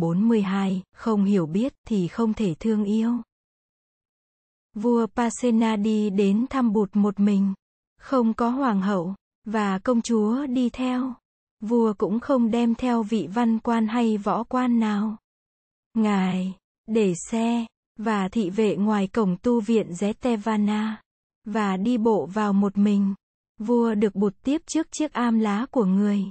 42, không hiểu biết thì không thể thương yêu. Vua Pasenadi đến thăm bụt một mình. Không có hoàng hậu, và công chúa đi theo. Vua cũng không đem theo vị văn quan hay võ quan nào. Ngài, để xe, và thị vệ ngoài cổng tu viện Zetevana, và đi bộ vào một mình. Vua được bụt tiếp trước chiếc am lá của người.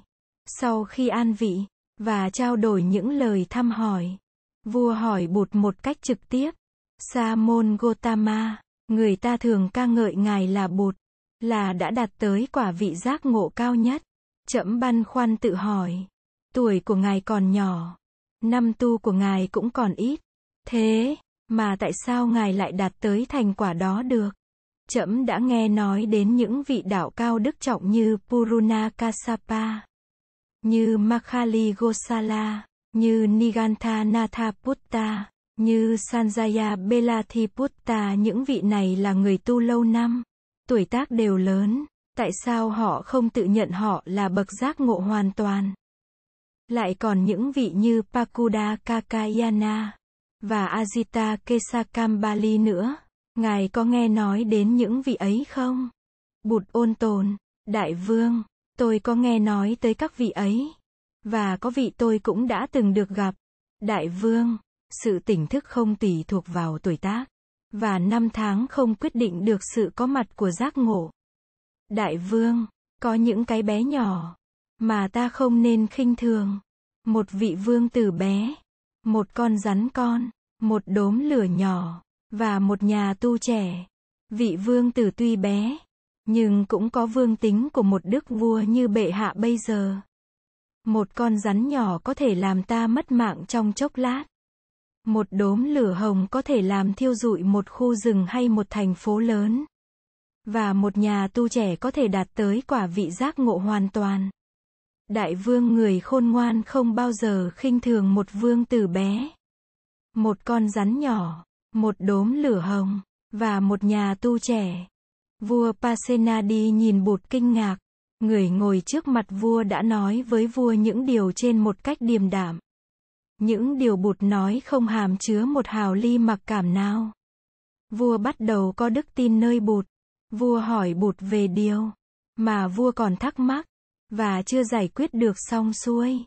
Sau khi an vị, và trao đổi những lời thăm hỏi, vua hỏi bụt một cách trực tiếp. Sa môn Gotama, người ta thường ca ngợi ngài là bụt, là đã đạt tới quả vị giác ngộ cao nhất. Chậm băn khoăn tự hỏi, tuổi của ngài còn nhỏ, năm tu của ngài cũng còn ít. Thế, mà tại sao ngài lại đạt tới thành quả đó được? Chậm đã nghe nói đến những vị đạo cao đức trọng như Puruna Kasapa như Makhali Gosala, như Nigantha Nathaputta, như Sanjaya Belathiputta những vị này là người tu lâu năm, tuổi tác đều lớn, tại sao họ không tự nhận họ là bậc giác ngộ hoàn toàn? Lại còn những vị như Pakuda Kakayana và Ajita Kesakambali nữa, ngài có nghe nói đến những vị ấy không? Bụt ôn tồn, đại vương, tôi có nghe nói tới các vị ấy, và có vị tôi cũng đã từng được gặp. Đại vương, sự tỉnh thức không tùy thuộc vào tuổi tác, và năm tháng không quyết định được sự có mặt của giác ngộ. Đại vương, có những cái bé nhỏ, mà ta không nên khinh thường. Một vị vương tử bé, một con rắn con, một đốm lửa nhỏ, và một nhà tu trẻ. Vị vương tử tuy bé, nhưng cũng có vương tính của một đức vua như bệ hạ bây giờ. Một con rắn nhỏ có thể làm ta mất mạng trong chốc lát. Một đốm lửa hồng có thể làm thiêu rụi một khu rừng hay một thành phố lớn. Và một nhà tu trẻ có thể đạt tới quả vị giác ngộ hoàn toàn. Đại vương người khôn ngoan không bao giờ khinh thường một vương tử bé. Một con rắn nhỏ, một đốm lửa hồng, và một nhà tu trẻ. Vua Pasenadi nhìn bụt kinh ngạc. Người ngồi trước mặt vua đã nói với vua những điều trên một cách điềm đạm. Những điều bụt nói không hàm chứa một hào ly mặc cảm nào. Vua bắt đầu có đức tin nơi bụt. Vua hỏi bụt về điều mà vua còn thắc mắc và chưa giải quyết được xong xuôi.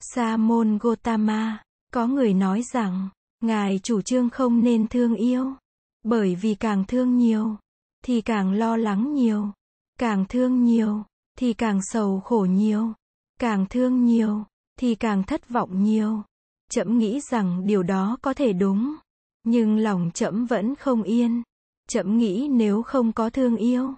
Sa môn Gotama, có người nói rằng, ngài chủ trương không nên thương yêu, bởi vì càng thương nhiều, thì càng lo lắng nhiều, càng thương nhiều, thì càng sầu khổ nhiều, càng thương nhiều, thì càng thất vọng nhiều. Chậm nghĩ rằng điều đó có thể đúng, nhưng lòng chậm vẫn không yên. Chậm nghĩ nếu không có thương yêu,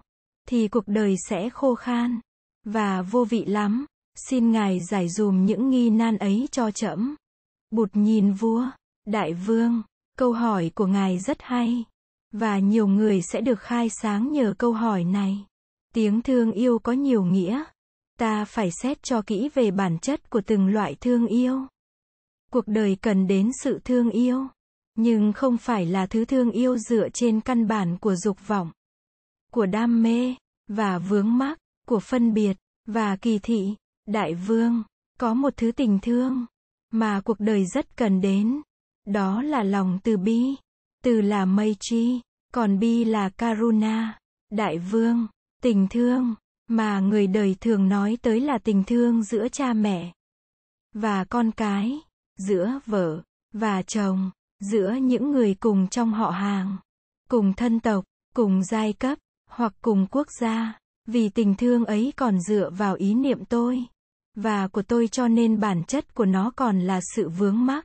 thì cuộc đời sẽ khô khan và vô vị lắm. Xin ngài giải dùm những nghi nan ấy cho chậm. Bụt nhìn vua, đại vương, câu hỏi của ngài rất hay và nhiều người sẽ được khai sáng nhờ câu hỏi này. Tiếng thương yêu có nhiều nghĩa. Ta phải xét cho kỹ về bản chất của từng loại thương yêu. Cuộc đời cần đến sự thương yêu, nhưng không phải là thứ thương yêu dựa trên căn bản của dục vọng, của đam mê và vướng mắc, của phân biệt và kỳ thị. Đại vương, có một thứ tình thương mà cuộc đời rất cần đến, đó là lòng từ bi. Từ là mây chi còn bi là Karuna. Đại vương, tình thương mà người đời thường nói tới là tình thương giữa cha mẹ và con cái giữa vợ và chồng, giữa những người cùng trong họ hàng, cùng thân tộc, cùng giai cấp, hoặc cùng quốc gia, vì tình thương ấy còn dựa vào ý niệm tôi và của tôi cho nên bản chất của nó còn là sự vướng mắc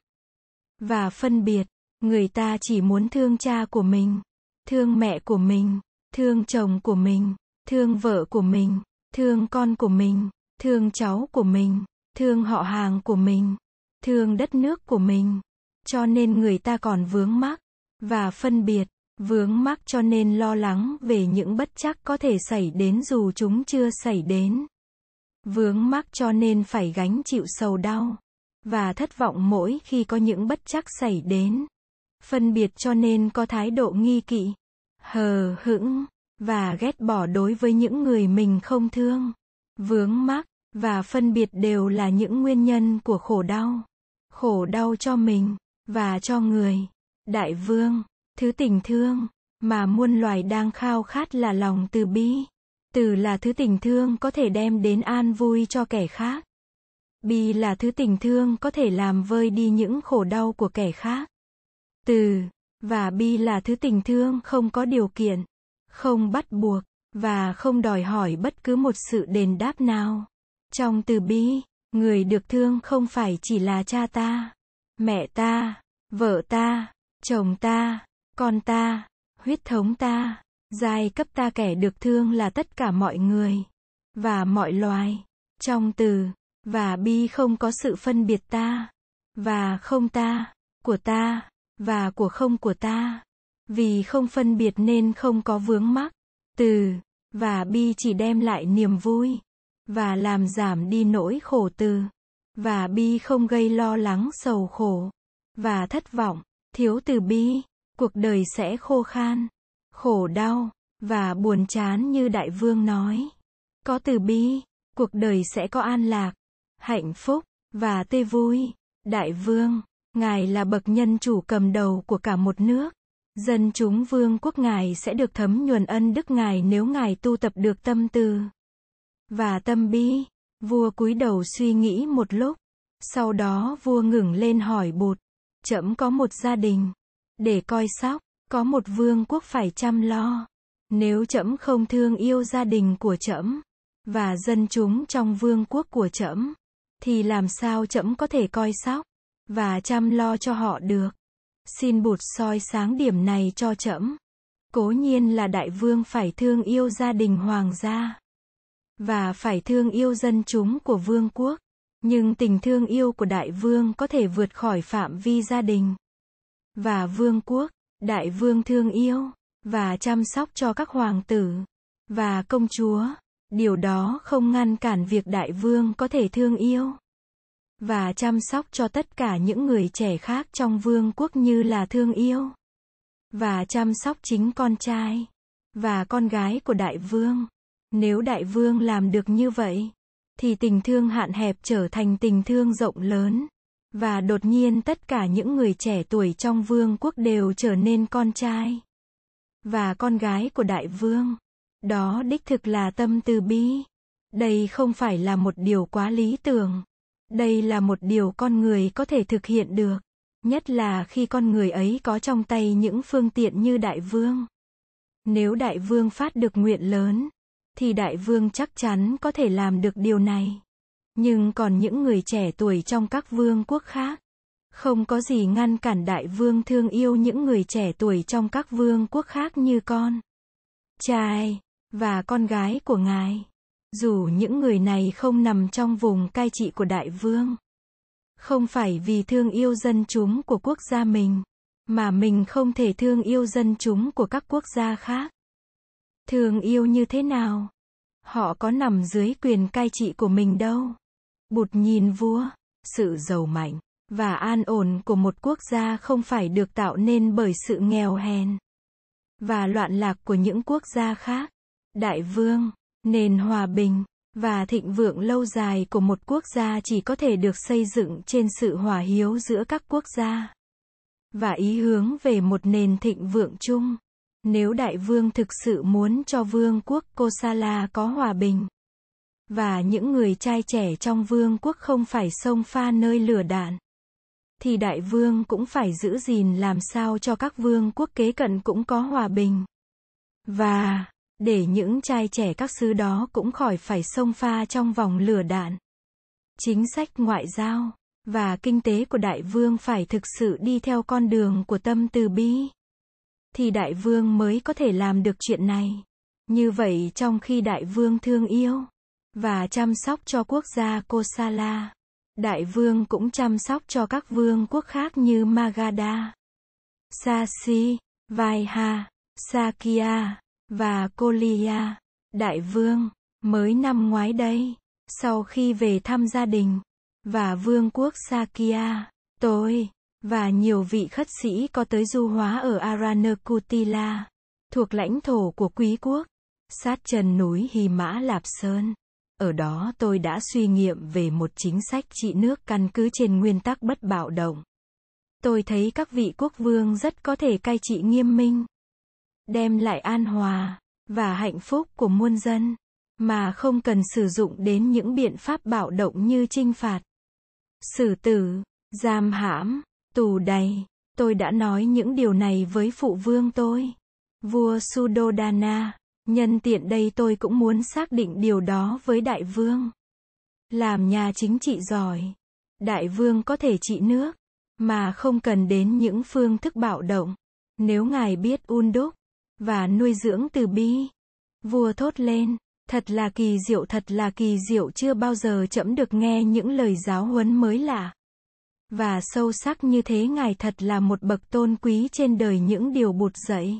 và phân biệt. Người ta chỉ muốn thương cha của mình, thương mẹ của mình, thương chồng của mình, thương vợ của mình, thương con của mình, thương cháu của mình, thương họ hàng của mình thương đất nước của mình. Cho nên người ta còn vướng mắc và phân biệt, vướng mắc cho nên lo lắng về những bất chắc có thể xảy đến dù chúng chưa xảy đến. Vướng mắc cho nên phải gánh chịu sầu đau và thất vọng mỗi khi có những bất chắc xảy đến. Phân biệt cho nên có thái độ nghi kỵ, hờ hững và ghét bỏ đối với những người mình không thương. Vướng mắc và phân biệt đều là những nguyên nhân của khổ đau. khổ đau cho mình, và cho người. Đại vương, thứ tình thương, mà muôn loài đang khao khát là lòng từ bi. Từ là thứ tình thương có thể đem đến an vui cho kẻ khác. Bi là thứ tình thương có thể làm vơi đi những khổ đau của kẻ khác. Từ và bi là thứ tình thương không có điều kiện, không bắt buộc và không đòi hỏi bất cứ một sự đền đáp nào. Trong từ bi, người được thương không phải chỉ là cha ta, mẹ ta, vợ ta, chồng ta, con ta, huyết thống ta, giai cấp ta kẻ được thương là tất cả mọi người và mọi loài. Trong từ và bi không có sự phân biệt ta và không ta, của ta và của không của ta. Vì không phân biệt nên không có vướng mắc. Từ và bi chỉ đem lại niềm vui và làm giảm đi nỗi khổ từ và bi không gây lo lắng sầu khổ và thất vọng, thiếu từ bi, cuộc đời sẽ khô khan, khổ đau và buồn chán như đại vương nói. Có từ bi, cuộc đời sẽ có an lạc, hạnh phúc và tê vui. Đại vương, ngài là bậc nhân chủ cầm đầu của cả một nước. Dân chúng vương quốc ngài sẽ được thấm nhuần ân đức ngài nếu ngài tu tập được tâm từ và tâm bi. Vua cúi đầu suy nghĩ một lúc. Sau đó vua ngừng lên hỏi bụt. Chậm có một gia đình. Để coi sóc, có một vương quốc phải chăm lo. Nếu chậm không thương yêu gia đình của chậm và dân chúng trong vương quốc của chậm, thì làm sao chậm có thể coi sóc và chăm lo cho họ được? Xin bụt soi sáng điểm này cho trẫm. Cố nhiên là đại vương phải thương yêu gia đình hoàng gia và phải thương yêu dân chúng của vương quốc. Nhưng tình thương yêu của đại vương có thể vượt khỏi phạm vi gia đình và vương quốc. Đại vương thương yêu và chăm sóc cho các hoàng tử và công chúa. Điều đó không ngăn cản việc đại vương có thể thương yêu và chăm sóc cho tất cả những người trẻ khác trong vương quốc như là thương yêu và chăm sóc chính con trai và con gái của đại vương. Nếu đại vương làm được như vậy, thì tình thương hạn hẹp trở thành tình thương rộng lớn. Và đột nhiên tất cả những người trẻ tuổi trong vương quốc đều trở nên con trai và con gái của đại vương. Đó đích thực là tâm từ bi. Đây không phải là một điều quá lý tưởng. Đây là một điều con người có thể thực hiện được. Nhất là khi con người ấy có trong tay những phương tiện như đại vương. Nếu đại vương phát được nguyện lớn, thì đại vương chắc chắn có thể làm được điều này. Nhưng còn những người trẻ tuổi trong các vương quốc khác, không có gì ngăn cản đại vương thương yêu những người trẻ tuổi trong các vương quốc khác như con, trai, và con gái của ngài. Dù những người này không nằm trong vùng cai trị của đại vương. Không phải vì thương yêu dân chúng của quốc gia mình, mà mình không thể thương yêu dân chúng của các quốc gia khác. Thương yêu như thế nào? Họ có nằm dưới quyền cai trị của mình đâu. Bụt nhìn vua, sự giàu mạnh và an ổn của một quốc gia không phải được tạo nên bởi sự nghèo hèn và loạn lạc của những quốc gia khác. Đại vương, nền hòa bình và thịnh vượng lâu dài của một quốc gia chỉ có thể được xây dựng trên sự hòa hiếu giữa các quốc gia và ý hướng về một nền thịnh vượng chung. Nếu đại vương thực sự muốn cho vương quốc Kosala có hòa bình và những người trai trẻ trong vương quốc không phải xông pha nơi lửa đạn, thì đại vương cũng phải giữ gìn làm sao cho các vương quốc kế cận cũng có hòa bình. Và, để những trai trẻ các xứ đó cũng khỏi phải xông pha trong vòng lửa đạn. Chính sách ngoại giao và kinh tế của đại vương phải thực sự đi theo con đường của tâm từ bi thì đại vương mới có thể làm được chuyện này. Như vậy trong khi đại vương thương yêu và chăm sóc cho quốc gia Kosala, đại vương cũng chăm sóc cho các vương quốc khác như Magadha, Sasi, Vaiha, Sakya và Colia Đại vương mới năm ngoái đây, sau khi về thăm gia đình và vương quốc Sakya, tôi và nhiều vị khất sĩ có tới du hóa ở Aranakutila, thuộc lãnh thổ của quý quốc, sát chân núi Hy Mã Lạp Sơn. Ở đó tôi đã suy nghiệm về một chính sách trị nước căn cứ trên nguyên tắc bất bạo động. Tôi thấy các vị quốc vương rất có thể cai trị nghiêm minh, đem lại an hòa và hạnh phúc của muôn dân, mà không cần sử dụng đến những biện pháp bạo động như trinh phạt, xử tử, giam hãm, tù đầy. Tôi đã nói những điều này với phụ vương tôi, vua Sudodana. Nhân tiện đây tôi cũng muốn xác định điều đó với đại vương. Làm nhà chính trị giỏi, đại vương có thể trị nước, mà không cần đến những phương thức bạo động. Nếu ngài biết un đúc và nuôi dưỡng từ bi, vua thốt lên, thật là kỳ diệu thật là kỳ diệu chưa bao giờ chậm được nghe những lời giáo huấn mới lạ. Và sâu sắc như thế ngài thật là một bậc tôn quý trên đời những điều bụt dậy.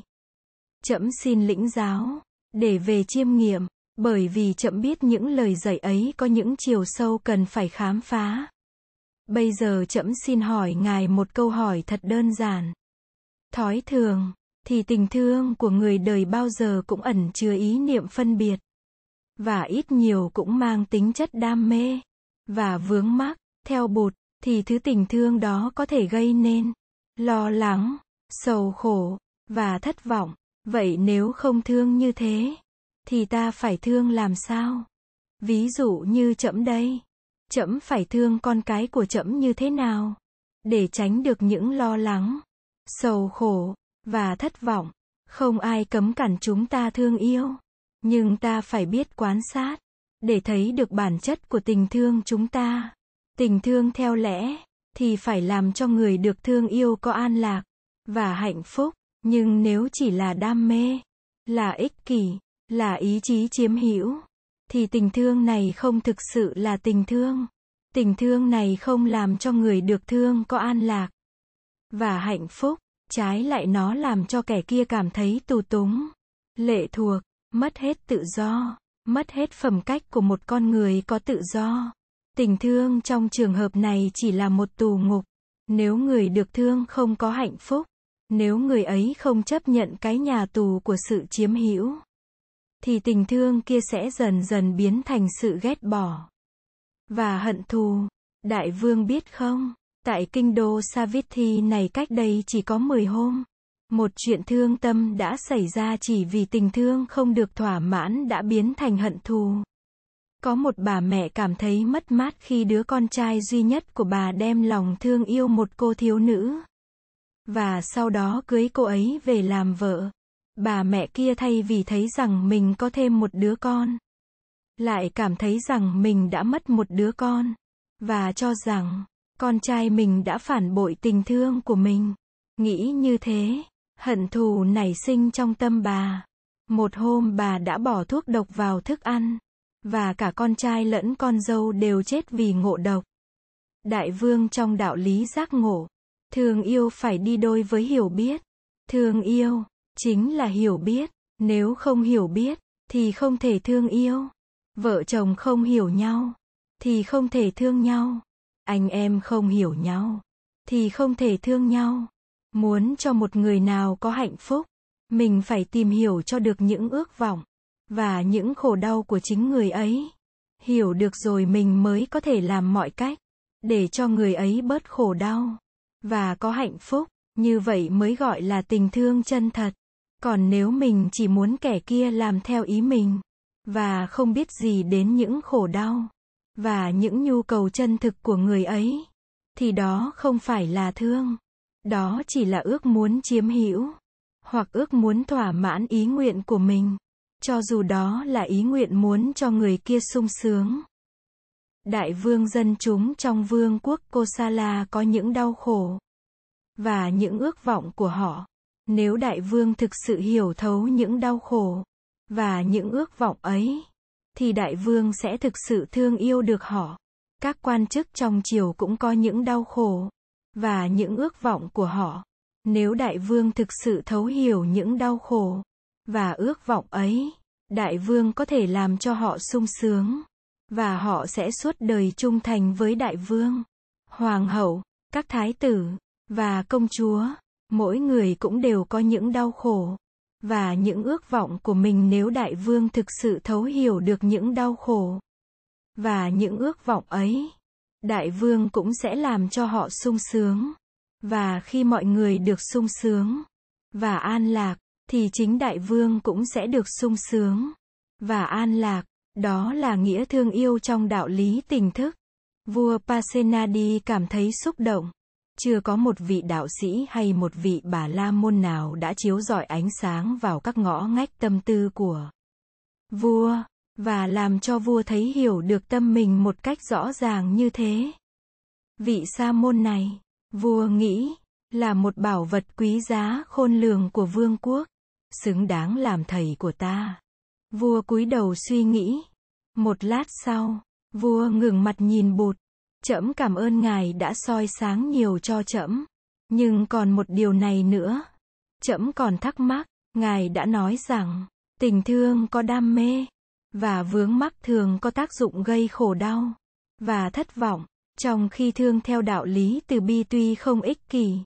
Chậm xin lĩnh giáo để về chiêm nghiệm, bởi vì chậm biết những lời dạy ấy có những chiều sâu cần phải khám phá. Bây giờ chậm xin hỏi ngài một câu hỏi thật đơn giản. Thói thường, thì tình thương của người đời bao giờ cũng ẩn chứa ý niệm phân biệt. Và ít nhiều cũng mang tính chất đam mê. Và vướng mắc, theo bột thì thứ tình thương đó có thể gây nên lo lắng, sầu khổ, và thất vọng. Vậy nếu không thương như thế, thì ta phải thương làm sao? Ví dụ như trẫm đây, trẫm phải thương con cái của trẫm như thế nào? Để tránh được những lo lắng, sầu khổ, và thất vọng. Không ai cấm cản chúng ta thương yêu. Nhưng ta phải biết quan sát, để thấy được bản chất của tình thương chúng ta. Tình thương theo lẽ, thì phải làm cho người được thương yêu có an lạc, và hạnh phúc. Nhưng nếu chỉ là đam mê, là ích kỷ, là ý chí chiếm hữu, thì tình thương này không thực sự là tình thương. Tình thương này không làm cho người được thương có an lạc và hạnh phúc, trái lại nó làm cho kẻ kia cảm thấy tù túng, lệ thuộc, mất hết tự do, mất hết phẩm cách của một con người có tự do. Tình thương trong trường hợp này chỉ là một tù ngục. Nếu người được thương không có hạnh phúc, nếu người ấy không chấp nhận cái nhà tù của sự chiếm hữu, thì tình thương kia sẽ dần dần biến thành sự ghét bỏ và hận thù. Đại vương biết không, tại kinh đô Savithi này cách đây chỉ có 10 hôm, một chuyện thương tâm đã xảy ra chỉ vì tình thương không được thỏa mãn đã biến thành hận thù. Có một bà mẹ cảm thấy mất mát khi đứa con trai duy nhất của bà đem lòng thương yêu một cô thiếu nữ và sau đó cưới cô ấy về làm vợ. Bà mẹ kia thay vì thấy rằng mình có thêm một đứa con, lại cảm thấy rằng mình đã mất một đứa con, và cho rằng con trai mình đã phản bội tình thương của mình. Nghĩ như thế, hận thù nảy sinh trong tâm bà. Một hôm bà đã bỏ thuốc độc vào thức ăn, và cả con trai lẫn con dâu đều chết vì ngộ độc. Đại vương trong đạo lý giác ngộ, Thương yêu phải đi đôi với hiểu biết. Thương yêu, chính là hiểu biết. Nếu không hiểu biết, thì không thể thương yêu. Vợ chồng không hiểu nhau, thì không thể thương nhau. Anh em không hiểu nhau, thì không thể thương nhau. Muốn cho một người nào có hạnh phúc, mình phải tìm hiểu cho được những ước vọng và những khổ đau của chính người ấy. Hiểu được rồi mình mới có thể làm mọi cách để cho người ấy bớt khổ đau và có hạnh phúc, như vậy mới gọi là tình thương chân thật. Còn nếu mình chỉ muốn kẻ kia làm theo ý mình, và không biết gì đến những khổ đau, và những nhu cầu chân thực của người ấy, thì đó không phải là thương. Đó chỉ là ước muốn chiếm hữu, hoặc ước muốn thỏa mãn ý nguyện của mình, cho dù đó là ý nguyện muốn cho người kia sung sướng. Đại vương dân chúng trong vương quốc Kosala có những đau khổ và những ước vọng của họ. Nếu đại vương thực sự hiểu thấu những đau khổ và những ước vọng ấy, thì đại vương sẽ thực sự thương yêu được họ. Các quan chức trong triều cũng có những đau khổ và những ước vọng của họ. Nếu đại vương thực sự thấu hiểu những đau khổ và ước vọng ấy, đại vương có thể làm cho họ sung sướng và họ sẽ suốt đời trung thành với đại vương, hoàng hậu, các thái tử và công chúa. Mỗi người cũng đều có những đau khổ và những ước vọng của mình nếu đại vương thực sự thấu hiểu được những đau khổ Và những ước vọng ấy, đại vương cũng sẽ làm cho họ sung sướng. Và khi mọi người được sung sướng và an lạc, thì chính đại vương cũng sẽ được sung sướng và an lạc. Đó là nghĩa thương yêu trong đạo lý tình thức. Vua Pasenadi cảm thấy xúc động. Chưa có một vị đạo sĩ hay một vị bà la môn nào đã chiếu rọi ánh sáng vào các ngõ ngách tâm tư của vua, và làm cho vua thấy hiểu được tâm mình một cách rõ ràng như thế. Vị sa môn này, vua nghĩ, là một bảo vật quý giá khôn lường của vương quốc, xứng đáng làm thầy của ta. Vua cúi đầu suy nghĩ. Một lát sau, vua ngừng mặt nhìn bụt. Trẫm cảm ơn ngài đã soi sáng nhiều cho trẫm. Nhưng còn một điều này nữa. Trẫm còn thắc mắc, ngài đã nói rằng, tình thương có đam mê, và vướng mắc thường có tác dụng gây khổ đau, và thất vọng, trong khi thương theo đạo lý từ bi tuy không ích kỷ,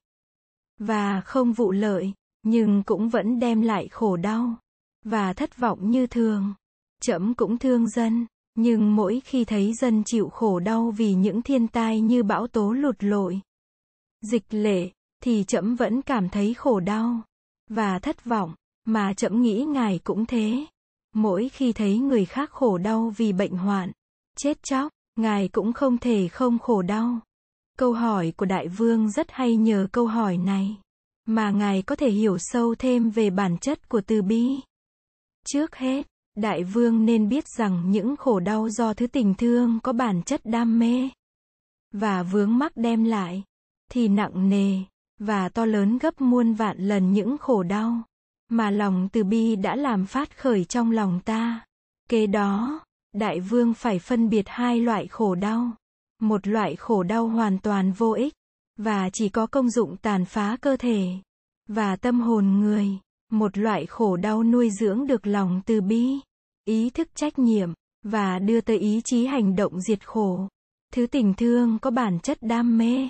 và không vụ lợi, nhưng cũng vẫn đem lại khổ đau và thất vọng như thường. Trẫm cũng thương dân, nhưng mỗi khi thấy dân chịu khổ đau vì những thiên tai như bão tố lụt lội, dịch lệ, thì trẫm vẫn cảm thấy khổ đau và thất vọng, mà trẫm nghĩ ngài cũng thế. Mỗi khi thấy người khác khổ đau vì bệnh hoạn, chết chóc, ngài cũng không thể không khổ đau. Câu hỏi của đại vương rất hay nhờ câu hỏi này, mà ngài có thể hiểu sâu thêm về bản chất của từ bi. Trước hết, đại vương nên biết rằng những khổ đau do thứ tình thương có bản chất đam mê và vướng mắc đem lại thì nặng nề và to lớn gấp muôn vạn lần những khổ đau mà lòng từ bi đã làm phát khởi trong lòng ta. Kế đó, đại vương phải phân biệt hai loại khổ đau. Một loại khổ đau hoàn toàn vô ích và chỉ có công dụng tàn phá cơ thể và tâm hồn người một loại khổ đau nuôi dưỡng được lòng từ bi, ý thức trách nhiệm, và đưa tới ý chí hành động diệt khổ. Thứ tình thương có bản chất đam mê,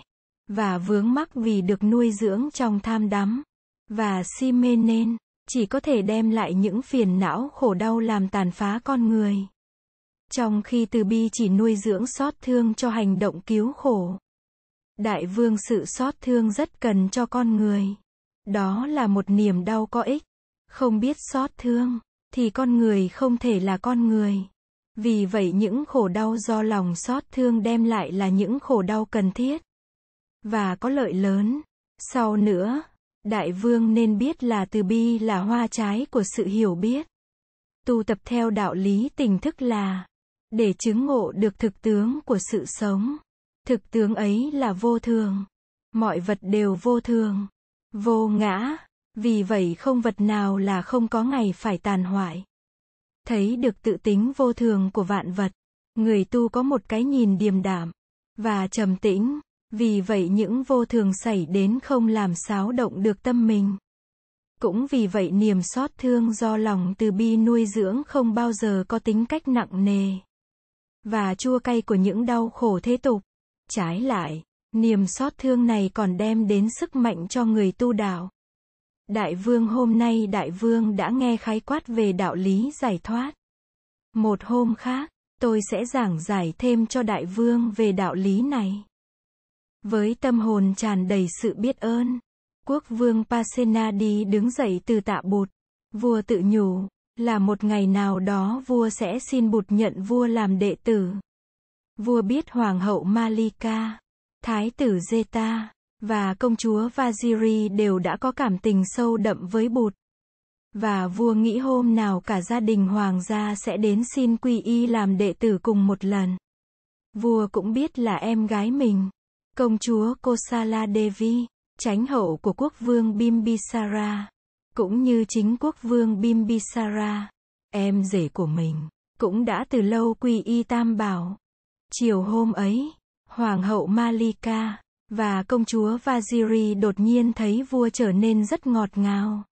và vướng mắc vì được nuôi dưỡng trong tham đắm, và si mê nên, chỉ có thể đem lại những phiền não khổ đau làm tàn phá con người. Trong khi từ bi chỉ nuôi dưỡng xót thương cho hành động cứu khổ. Đại vương sự xót thương rất cần cho con người. Đó là một niềm đau có ích. Không biết xót thương, thì con người không thể là con người. Vì vậy những khổ đau do lòng xót thương đem lại là những khổ đau cần thiết. Và có lợi lớn. Sau nữa, đại vương nên biết là từ bi là hoa trái của sự hiểu biết. Tu tập theo đạo lý tình thức là để chứng ngộ được thực tướng của sự sống. Thực tướng ấy là vô thường. Mọi vật đều vô thường. Vô ngã, vì vậy không vật nào là không có ngày phải tàn hoại. Thấy được tự tính vô thường của vạn vật, người tu có một cái nhìn điềm đạm và trầm tĩnh, vì vậy những vô thường xảy đến không làm xáo động được tâm mình. Cũng vì vậy niềm xót thương do lòng từ bi nuôi dưỡng không bao giờ có tính cách nặng nề và chua cay của những đau khổ thế tục. Trái lại, Niềm xót thương này còn đem đến sức mạnh cho người tu đạo. Đại vương hôm nay đại vương đã nghe khái quát về đạo lý giải thoát. Một hôm khác, tôi sẽ giảng giải thêm cho đại vương về đạo lý này. Với tâm hồn tràn đầy sự biết ơn, quốc vương Pasenadi đứng dậy từ tạ bụt. Vua tự nhủ, là một ngày nào đó vua sẽ xin bụt nhận vua làm đệ tử. Vua biết hoàng hậu Malika Thái tử Zeta và công chúa Vajiri đều đã có cảm tình sâu đậm với bụt. Và vua nghĩ hôm nào cả gia đình hoàng gia sẽ đến xin quy y làm đệ tử cùng một lần. Vua cũng biết là em gái mình, công chúa Kosala Devi, tránh hậu của quốc vương Bimbisara, cũng như chính quốc vương Bimbisara, em rể của mình, cũng đã từ lâu quy y tam bảo. Chiều hôm ấy, Hoàng hậu Malika và công chúa Vaziri đột nhiên thấy vua trở nên rất ngọt ngào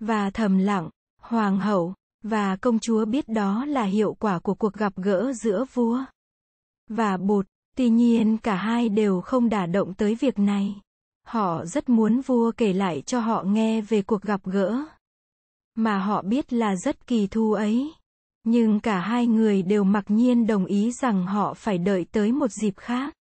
và thầm lặng. Hoàng hậu, và công chúa biết đó là hiệu quả của cuộc gặp gỡ giữa vua và bột Tuy nhiên, cả hai đều không đả động tới việc này. Họ rất muốn vua kể lại cho họ nghe về cuộc gặp gỡ mà họ biết là rất kỳ thu ấy. Nhưng cả hai người đều mặc nhiên đồng ý rằng họ phải đợi tới một dịp khác.